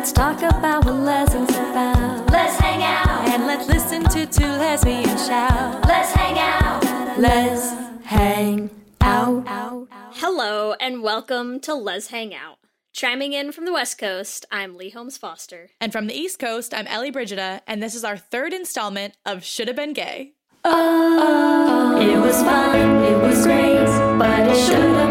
let's talk about what lessons about. Let's hang out. And let's listen to two lesbians shout. Let's hang out. Let's hang out. Hello and welcome to Lez Hang Out. Chiming in from the West Coast, I'm Leigh Holmes Foster. And from the East Coast, I'm Ellie Brigida, and this is our third installment of Should Have Been Gay. Oh, it was fun, it was great, but it should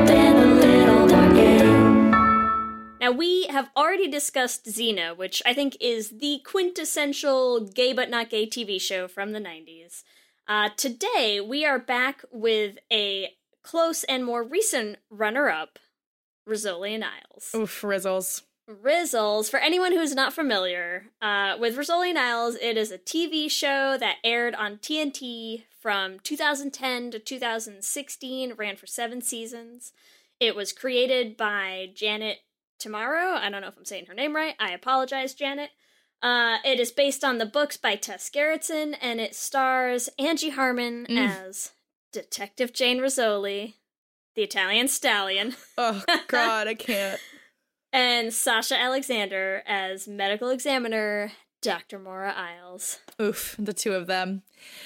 Now, we have already discussed Xena, which I think is the quintessential gay but not gay TV show from the 90s. Uh, today, we are back with a close and more recent runner up, Rizzoli and Isles. Oof, Rizzles. Rizzles, for anyone who's not familiar, uh, with Rizzoli and Isles, it is a TV show that aired on TNT from 2010 to 2016, ran for seven seasons. It was created by Janet Tamaro. I don't know if I'm saying her name right. I apologize, Janet. Uh, it is based on the books by Tess Gerritsen, and it stars Angie Harmon as Detective Jane Rizzoli, the Italian stallion. Oh, God, I can't. and Sasha Alexander as medical examiner Dr. Maura Isles. Oof, the two of them.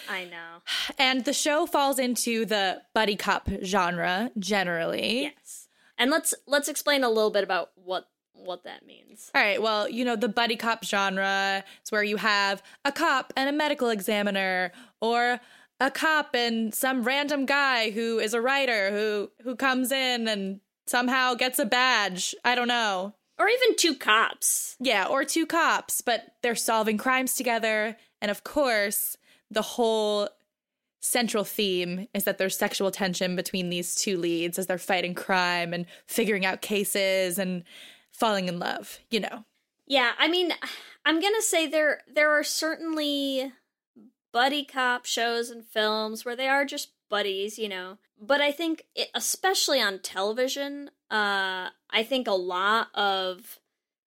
I know. And the show falls into the buddy cop genre generally. Yes. And let's let's explain a little bit about what what that means. All right, well, you know, the buddy cop genre is where you have a cop and a medical examiner or a cop and some random guy who is a writer who who comes in and somehow gets a badge. I don't know. Or even two cops. Yeah, or two cops, but they're solving crimes together. And of course, the whole central theme is that there's sexual tension between these two leads as they're fighting crime and figuring out cases and falling in love, you know. Yeah, I mean, I'm going to say there there are certainly buddy cop shows and films where they are just buddies, you know. But I think it, especially on television, uh I think a lot of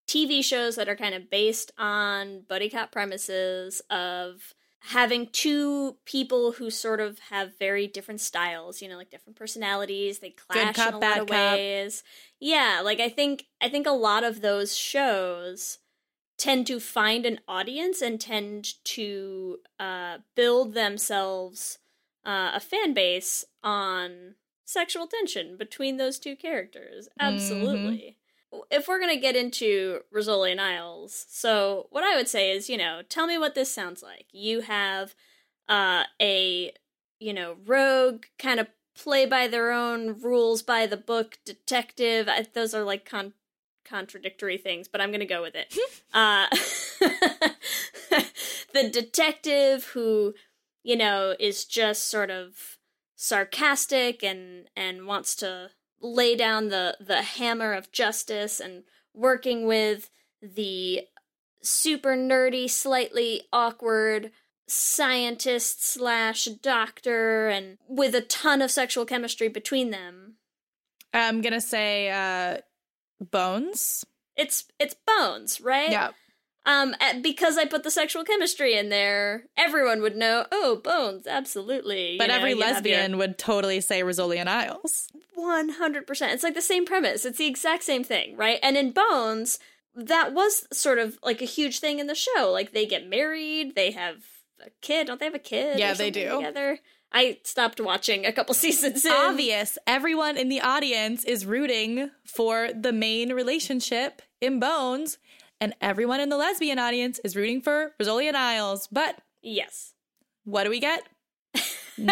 TV shows that are kind of based on buddy cop premises of having two people who sort of have very different styles, you know, like different personalities, they clash cop, in a lot of cop. ways. Yeah, like I think I think a lot of those shows tend to find an audience and tend to uh, build themselves uh, a fan base on sexual tension between those two characters. Absolutely. If we're gonna get into Rizzoli and Isles, so what I would say is, you know, tell me what this sounds like. You have uh, a, you know, rogue kind of play by their own rules by the book detective. I, those are like con- contradictory things, but I'm gonna go with it. uh, the detective who, you know, is just sort of sarcastic and and wants to lay down the the hammer of justice and working with the super nerdy, slightly awkward scientist slash doctor and with a ton of sexual chemistry between them. I'm to say uh Bones. It's it's Bones, right? Yeah. Um, eh, because I put the sexual chemistry in there, everyone would know. Oh, Bones, absolutely. But know, every you have lesbian your- would totally say Rizzoli and Isles. 100%. It's like the same premise. It's the exact same thing, right? And in Bones, that was sort of like a huge thing in the show. Like they get married, they have a kid. Don't they have a kid? Yeah, they do. Together. I stopped watching a couple seasons in. Obvious. Everyone in the audience is rooting for the main relationship in Bones, and everyone in the lesbian audience is rooting for Rizzoli and Isles. But Yes. what do we get?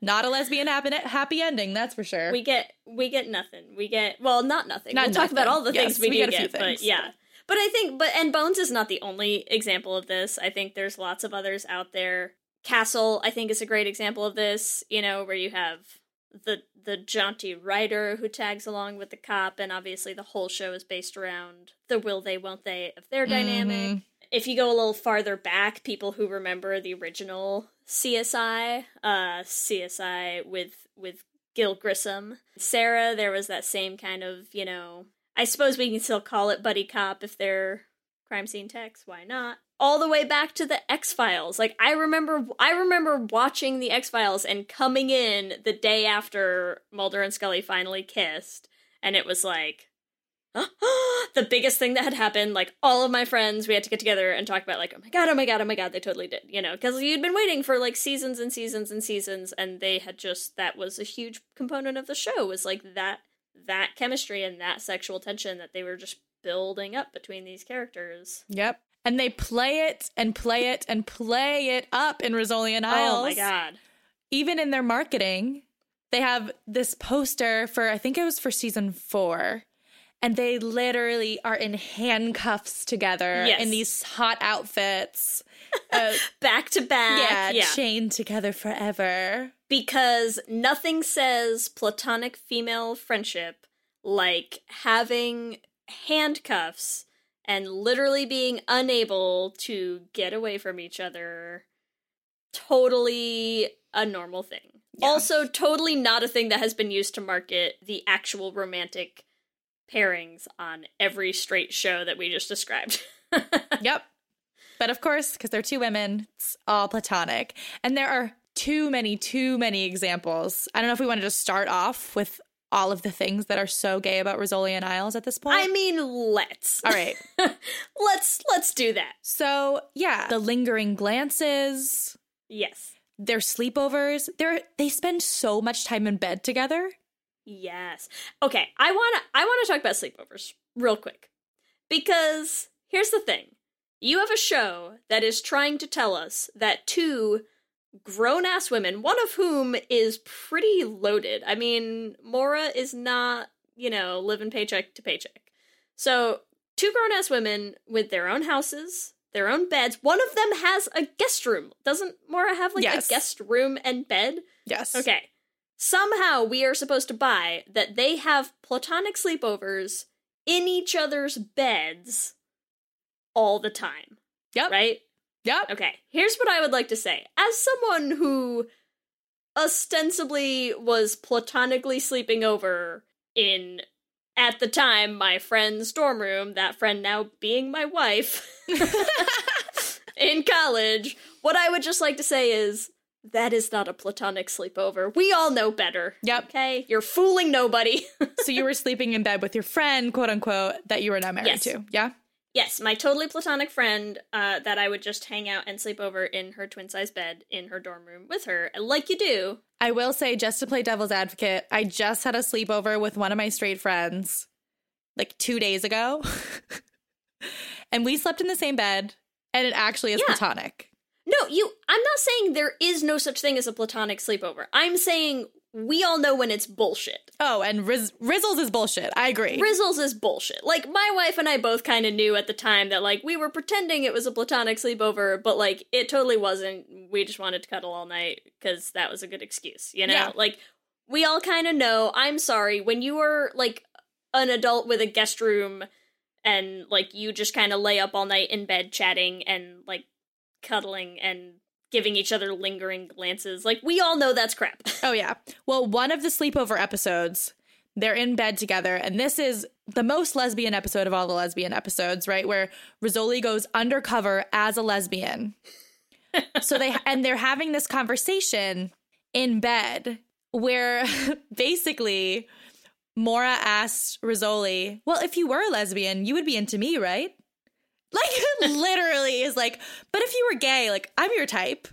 Not a lesbian happy, happy ending, that's for sure. we get we get nothing. We get well, not nothing. Not we'll talk about all the Yes, things we, we do get a few get, but things. yeah. But I think but and Bones is not the only example of this. I think there's lots of others out there. Castle, I think, is a great example of this, you know, where you have the the jaunty writer who tags along with the cop, and obviously the whole show is based around the will they, won't they of their dynamic. If you go a little farther back, people who remember the original CSI, uh, CSI with with Gil Grissom, Sarah, there was that same kind of you know. I suppose we can still call it buddy cop if they're crime scene techs. Why not? All the way back to the X Files. Like I remember, I remember watching the X Files and coming in the day after Mulder and Scully finally kissed, and it was like the biggest thing that had happened. Like all of my friends, we had to get together and talk about like, oh my god, oh my god, oh my god, they totally did. You know, because you'd been waiting for like seasons and seasons and seasons, and they had just that was a huge component of the show was like that that chemistry and that sexual tension that they were just building up between these characters. Yep. And they play it and play it and play it up in Rizzoli and Isles. Oh my god. Even in their marketing, they have this poster for, I think it was for season four. And they literally are in handcuffs together Yes. in these hot outfits. Uh, Back to back. yeah, yeah. chained together forever. because nothing says platonic female friendship like having handcuffs and literally being unable to get away from each other. Totally a normal thing. Yeah. Also, totally not a thing that has been used to market the actual romantic pairings on every straight show that we just described. Yep. But of course, because they're two women, it's all platonic. And there are too many, too many examples. I don't know if we want to just start off with all of the things that are so gay about Rizzoli and Isles at this point. I mean, let's. all right. let's let's do that. So, yeah, the lingering glances, Yes. their sleepovers, they're they spend so much time in bed together. Yes. Okay, I want to I want to talk about sleepovers real quick. Because here's the thing. You have a show that is trying to tell us that two grown-ass women, one of whom is pretty loaded. I mean, Maura is not, you know, living paycheck to paycheck. So, two grown-ass women with their own houses, their own beds. One of them has a guest room. Doesn't Maura have like Yes. a guest room and bed? Yes. Okay. Somehow we are supposed to buy that they have platonic sleepovers in each other's beds all the time, Yep. right? Yep. Okay. Here's what I would like to say. As someone who ostensibly was platonically sleeping over in at the time my friend's dorm room, that friend now being my wife in college, what I would just like to say is that is not a platonic sleepover. We all know better. Yep. Okay? You're fooling nobody. so you were sleeping in bed with your friend, quote unquote, that you were not married Yes. to. Yeah. Yes, my totally platonic friend uh, that I would just hang out and sleep over in her twin size bed in her dorm room with her, like you do. I will say, just to play devil's advocate, I just had a sleepover with one of my straight friends like two days ago. and we slept in the same bed, and it actually is Yeah. platonic. No, you. I'm not saying there is no such thing as a platonic sleepover. I'm saying we all know when it's bullshit. Oh, and Riz- Rizzles is bullshit. I agree. Rizzles is bullshit. Like my wife and I both kind of knew at the time that like we were pretending it was a platonic sleepover, but like it totally wasn't. We just wanted to cuddle all night because that was a good excuse, you know. Yeah. Like we all kind of know. I'm sorry when you were like an adult with a guest room and like you just kind of lay up all night in bed chatting and like cuddling and giving each other lingering glances. Like we all know that's crap. Oh, yeah. Well, one of the sleepover episodes, they're in bed together, and this is the most lesbian episode of all the lesbian episodes, right? Where Rizzoli goes undercover as a lesbian. so they and they're having this conversation in bed where basically Maura asks Rizzoli, "Well, if you were a lesbian, you would be into me, right?" Like literally is like, "But if you were gay, like I'm your type."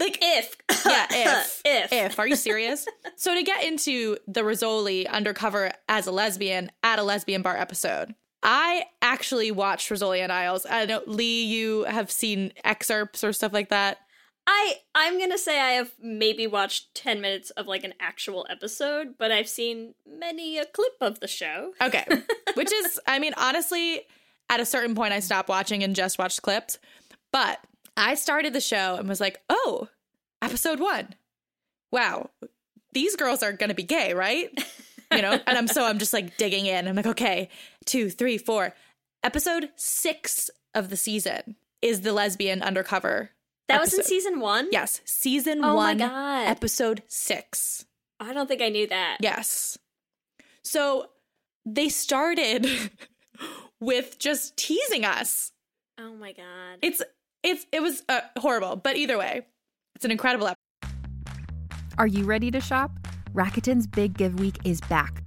Like if yeah, if. if If. Are you serious? so to get into the Rizzoli undercover as a lesbian at a lesbian bar episode, I actually watched Rizzoli and Isles. I know Leigh, you have seen excerpts or stuff like that. I I'm gonna say I have maybe watched ten minutes of like an actual episode, but I've seen many a clip of the show. Okay. Which is, I mean, honestly, at a certain point, I stopped watching and just watched clips. But I started the show and was like, oh, episode one. Wow. these girls are gonna be gay, right? You know, and I'm so I'm just like digging in. I'm like, okay, two, three, four. Episode six of the season is the lesbian undercover. That was in season one? Yes, season Oh my one, God. episode six. I don't think I knew that. Yes. So they started with just teasing us. Oh my god. It's it's it was uh, horrible, but either way, it's an incredible episode. Are you ready to shop? Rakuten's Big Give Week is back.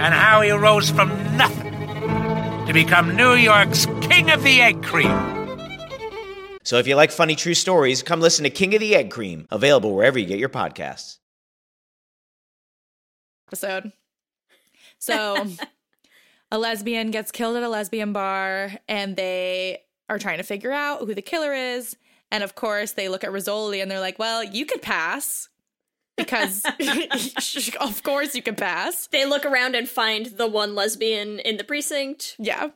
and how he rose from nothing to become New York's King of the Egg Cream. So if you like funny true stories, come listen to King of the Egg Cream, available wherever you get your podcasts. episode. So a lesbian gets killed at a lesbian bar and they are trying to figure out who the killer is. And of course, they look at Rizzoli and they're like, well, you could pass because, of course, you can pass. They look around and find the one lesbian in the precinct. Yeah.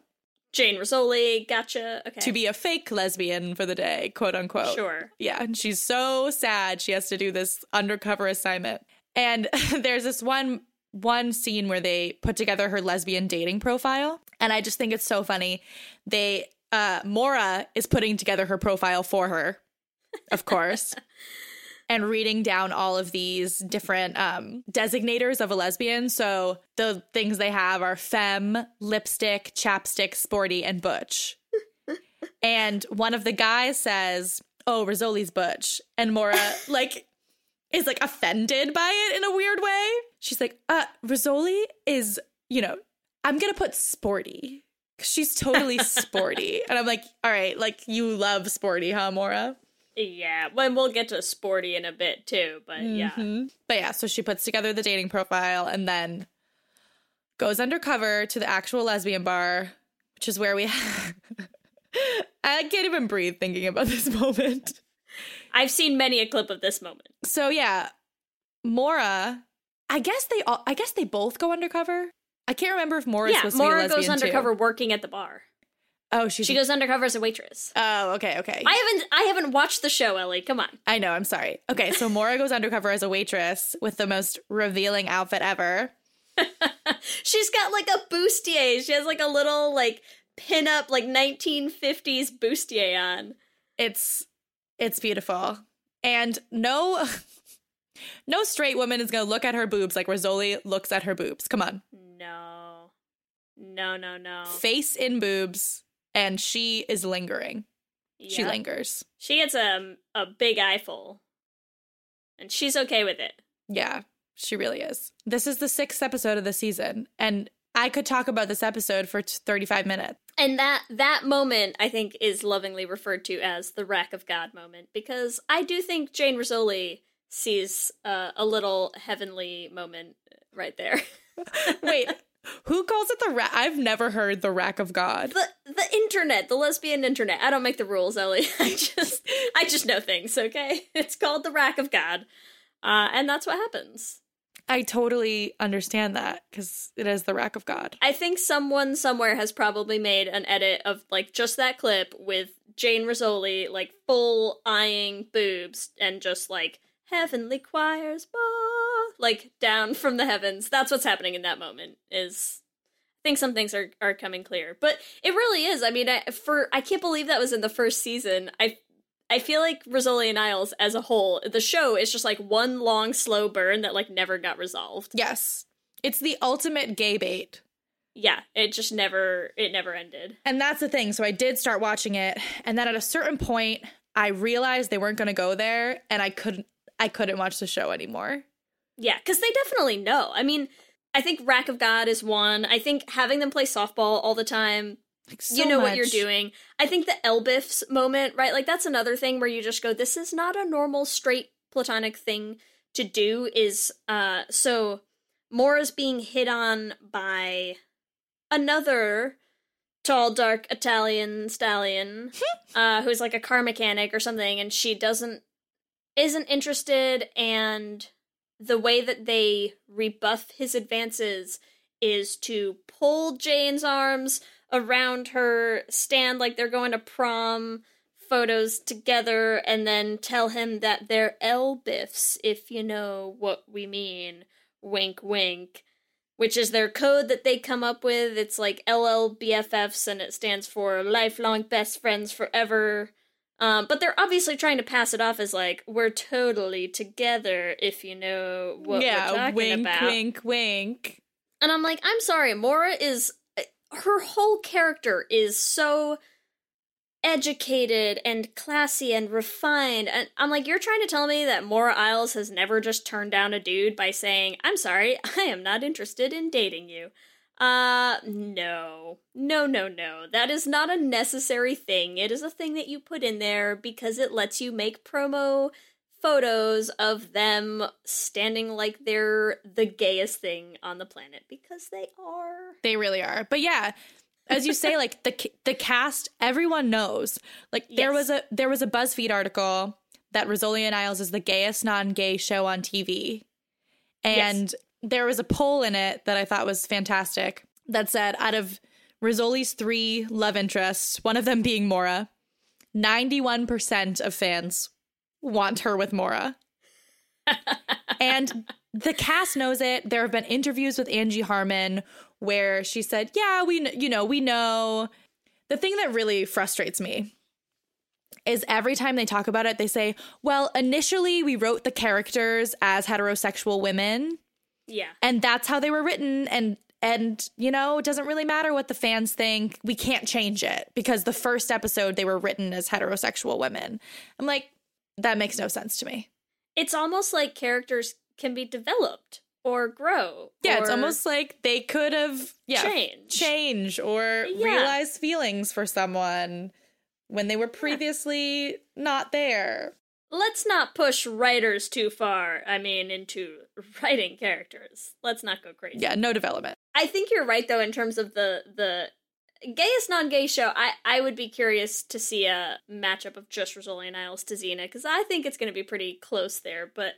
Jane Rizzoli, gotcha. Okay. To be a fake lesbian for the day, quote unquote. Sure. Yeah. And she's so sad she has to do this undercover assignment. And there's this one one scene where they put together her lesbian dating profile. And I just think it's so funny. They uh Maura is putting together her profile for her, of course. And reading down all of these different um designators of a lesbian. So the things they have are femme, lipstick, chapstick, sporty, and butch. and one of the guys says, "Oh, Rizzoli's butch," and Maura like is like offended by it in a weird way. She's like, "Uh, Rizzoli is, you know, I'm gonna put sporty." She's totally sporty. and I'm like, all right, like you love sporty, huh, Maura? Yeah, when we'll get to sporty in a bit too, but yeah. Mhm. But yeah, so she puts together the dating profile and then goes undercover to the actual lesbian bar, which is where we I can't even breathe thinking about this moment. I've seen many a clip of this moment. So yeah, Maura, I guess they all I guess they both go undercover. I can't remember if Maura's yeah, supposed to be a Maura lesbian goes undercover Too. working at the bar. Oh, she's She goes undercover as a waitress. Oh, okay, okay. I haven't I haven't watched the show, Ellie. Come on. I know, I'm sorry. Okay, so Maura goes undercover as a waitress with the most revealing outfit ever. She's got like a bustier. She has like a little like pin up like 1950s bustier on. It's it's beautiful. And no no straight woman is going to look at her boobs like Rizzoli looks at her boobs. Come on. No. No, no, no. Face in boobs and she is lingering. She lingers. She gets a a big eyeful. And she's okay with it. Yeah, she really is. This is the 6th episode of the season and I could talk about this episode for 35 minutes. And that that moment I think is lovingly referred to as the rack of God moment because I do think Jane Rizzoli sees uh, a little heavenly moment right there. Wait, Who calls it the rack? I've never heard the rack of God. The the internet, the lesbian internet. I don't make the rules, Ellie. I just I just know things, okay? It's called the rack of God. Uh, and that's what happens. I totally understand that because it is the rack of God. I think someone somewhere has probably made an edit of like just that clip with Jane Rizzoli like full eyeing boobs and just like heavenly choirs, bah, like down from the heavens. That's what's happening in that moment. Is I think some things are are coming clear, but it really is. I mean, I, for I can't believe that was in the first season. I I feel like Rizzoli and Isles as a whole, the show is just like one long slow burn that like never got resolved. Yes. It's the ultimate gay bait. Yeah, it just never it never ended. And that's the thing. So I did start watching it, and then at a certain point, I realized they weren't going to go there, and I couldn't. I couldn't watch the show anymore. Yeah, because they definitely know. I mean, I think Rack of God is one. I think having them play softball all the time, Like, so you know what you're doing. I think the Elbiffs moment, right? Like that's another thing where you just go, this is not a normal straight platonic thing to do. Is uh, so Maura's being hit on by another tall, dark Italian stallion, uh, who's like a car mechanic or something, and she doesn't isn't interested and the way that they rebuff his advances is to pull Jane's arms around her, stand like they're going to prom photos together, and then tell him that they're Elbiffs, if you know what we mean. Wink, wink. Which is their code that they come up with. It's like LLBFFs, and it stands for Lifelong Best Friends Forever. Um, but they're obviously trying to pass it off as like we're totally together if you know what yeah, we're talking wink, about. wink, wink. And I'm like, I'm sorry, Maura is her whole character is so educated and classy and refined. And I'm like, you're trying to tell me that Maura Isles has never just turned down a dude by saying, I'm sorry, I am not interested in dating you. Uh, no. No, no, no. That is not a necessary thing. It is a thing that you put in there because it lets you make promo photos of them standing like they're the gayest thing on the planet because they are. They really are. But yeah, as you say, like the the cast, everyone knows. Like there was a there was a BuzzFeed article that Rizzoli and Isles is the gayest non-gay show on TV, and there was a poll in it that I thought was fantastic that said out of Rizzoli's three love interests, one of them being Maura, ninety one percent of fans want her with Maura. and the cast knows it. There have been interviews with Angie Harmon where she said, "Yeah, we you know, we know." The thing that really frustrates me is every time they talk about it, they say, "Well, initially we wrote the characters as heterosexual women, Yeah. and that's how they were written and and you know, it doesn't really matter what the fans think. We can't change it because the first episode they were written as heterosexual women." I'm like, that makes no sense to me. It's almost like characters can be developed or grow. Yeah, it's almost like they could have yeah, Change. change or Yeah. realize feelings for someone when they were previously not there. Let's not push writers too far. I mean, into writing characters. Let's not go crazy. Yeah, no development. I think you're right though in terms of the the gayest non-gay show. I I would be curious to see a matchup of just Rizzoli and Isles to Xena because I think it's going to be pretty close there. But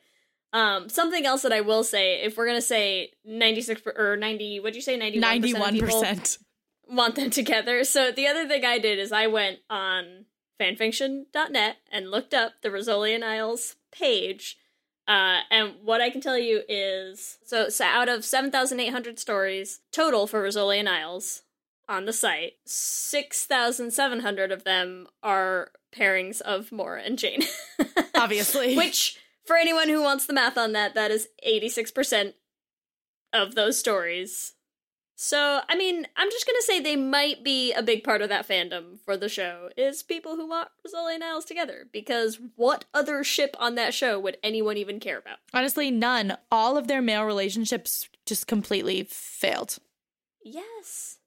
um, something else that I will say, if we're gonna say 96 or 90, what'd you say 91 Ninety-one percent. want them together. So the other thing I did is I went on fanfiction.net and looked up the Rizzoli and Isles page. Uh, and what I can tell you is so, so out of 7,800 stories total for Rizzoli and Isles on the site, 6,700 of them are pairings of Maura and Jane. Obviously. Which, for anyone who wants the math on that, that is 86% of those stories. So, I mean, I'm just gonna say they might be a big part of that fandom for the show is people who want Rizzoli and Isles together. Because what other ship on that show would anyone even care about? Honestly, none. All of their male relationships just completely failed Yes.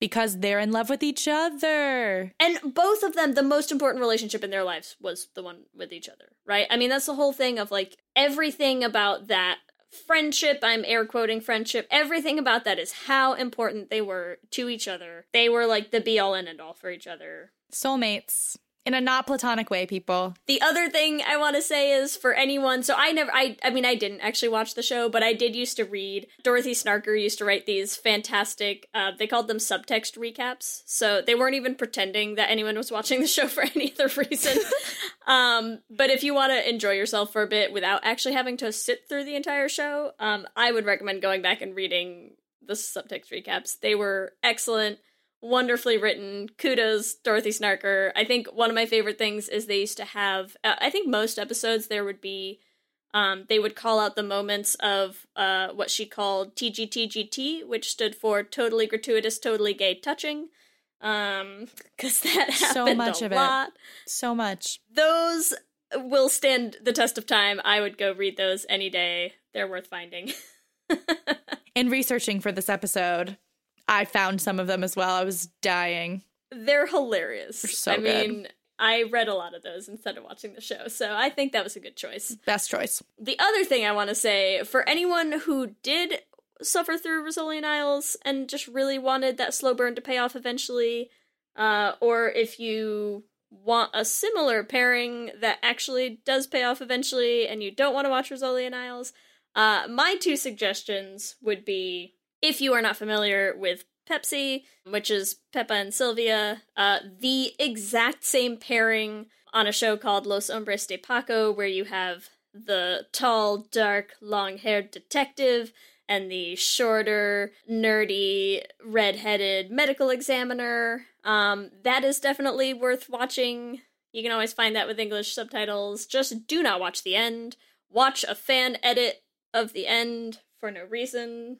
because they're in love with each other. And both of them, the most important relationship in their lives was the one with each other, right? I mean, that's the whole thing of like everything about that friendship, I'm air quoting friendship, everything about that is how important they were to each other. They were like the be all and end all for each other. Soulmates. In a not platonic way, people. The other thing I want to say is for anyone, so I never, I, I mean, I didn't actually watch the show, but I did used to read. Dorothy Snarker used to write these fantastic, uh, they called them subtext recaps. So they weren't even pretending that anyone was watching the show for any other reason. um, but if you want to enjoy yourself for a bit without actually having to sit through the entire show, um, I would recommend going back and reading the subtext recaps. They were excellent wonderfully written. Kudos, Dorothy Snarker. I think one of my favorite things is they used to have. Uh, I think most episodes there would be. Um, they would call out the moments of uh, what she called TGTGT, which stood for totally gratuitous, totally gay touching. Um, because that happened So much a of lot. it. So much. Those will stand the test of time. I would go read those any day. They're worth finding. In researching for this episode, I found some of them as well. I was dying. They're hilarious. They're so I good. mean, I read a lot of those instead of watching the show, so I think that was a good choice. Best choice. The other thing I want to say for anyone who did suffer through Rizzoli and Isles and just really wanted that slow burn to pay off eventually, uh, or if you want a similar pairing that actually does pay off eventually and you don't want to watch Rizzoli and Isles, uh, my two suggestions would be if you are not familiar with Pepsi, which is Pepa and Silvia, uh, the exact same pairing on a show called Los Hombres de Paco, where you have the tall, dark, long haired detective and the shorter, nerdy, red-headed medical examiner. Um, that is definitely worth watching. You can always find that with English subtitles. Just do not watch the end. Watch a fan edit of the end for no reason.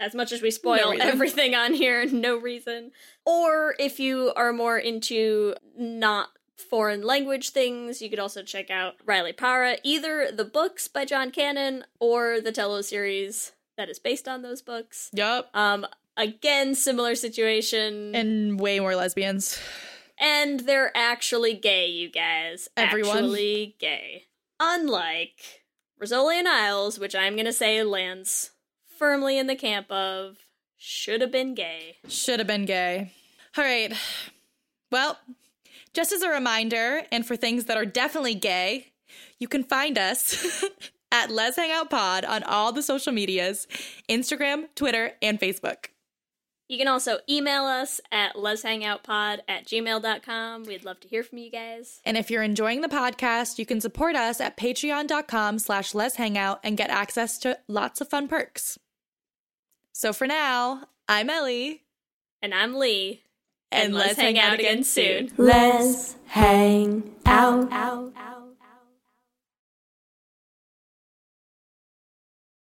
As much as we spoil reason. everything on here, no reason. Or if you are more into not foreign language things, you could also check out Riley Parra, either the books by Geonn Cannon or the Tello series that is based on those books. Yep. Um, again, similar situation. And way more lesbians. And they're actually gay, you guys. Everyone. Actually gay. Unlike Rizzoli and Isles, which I'm gonna say lands firmly in the camp of should have been gay. Should have been gay. All right. Well, just as a reminder, and for things that are definitely gay, you can find us at Lez Hangout Pod on all the social medias Instagram, Twitter, and Facebook. You can also email us at lezhangoutpod at gmail.com. We'd love to hear from you guys. And if you're enjoying the podcast, you can support us at patreon.com slash Lez Hangout and get access to lots of fun perks. So for now, I'm Ellie. And I'm Leigh. And, let's hang out again soon. Let's hang out. out, out.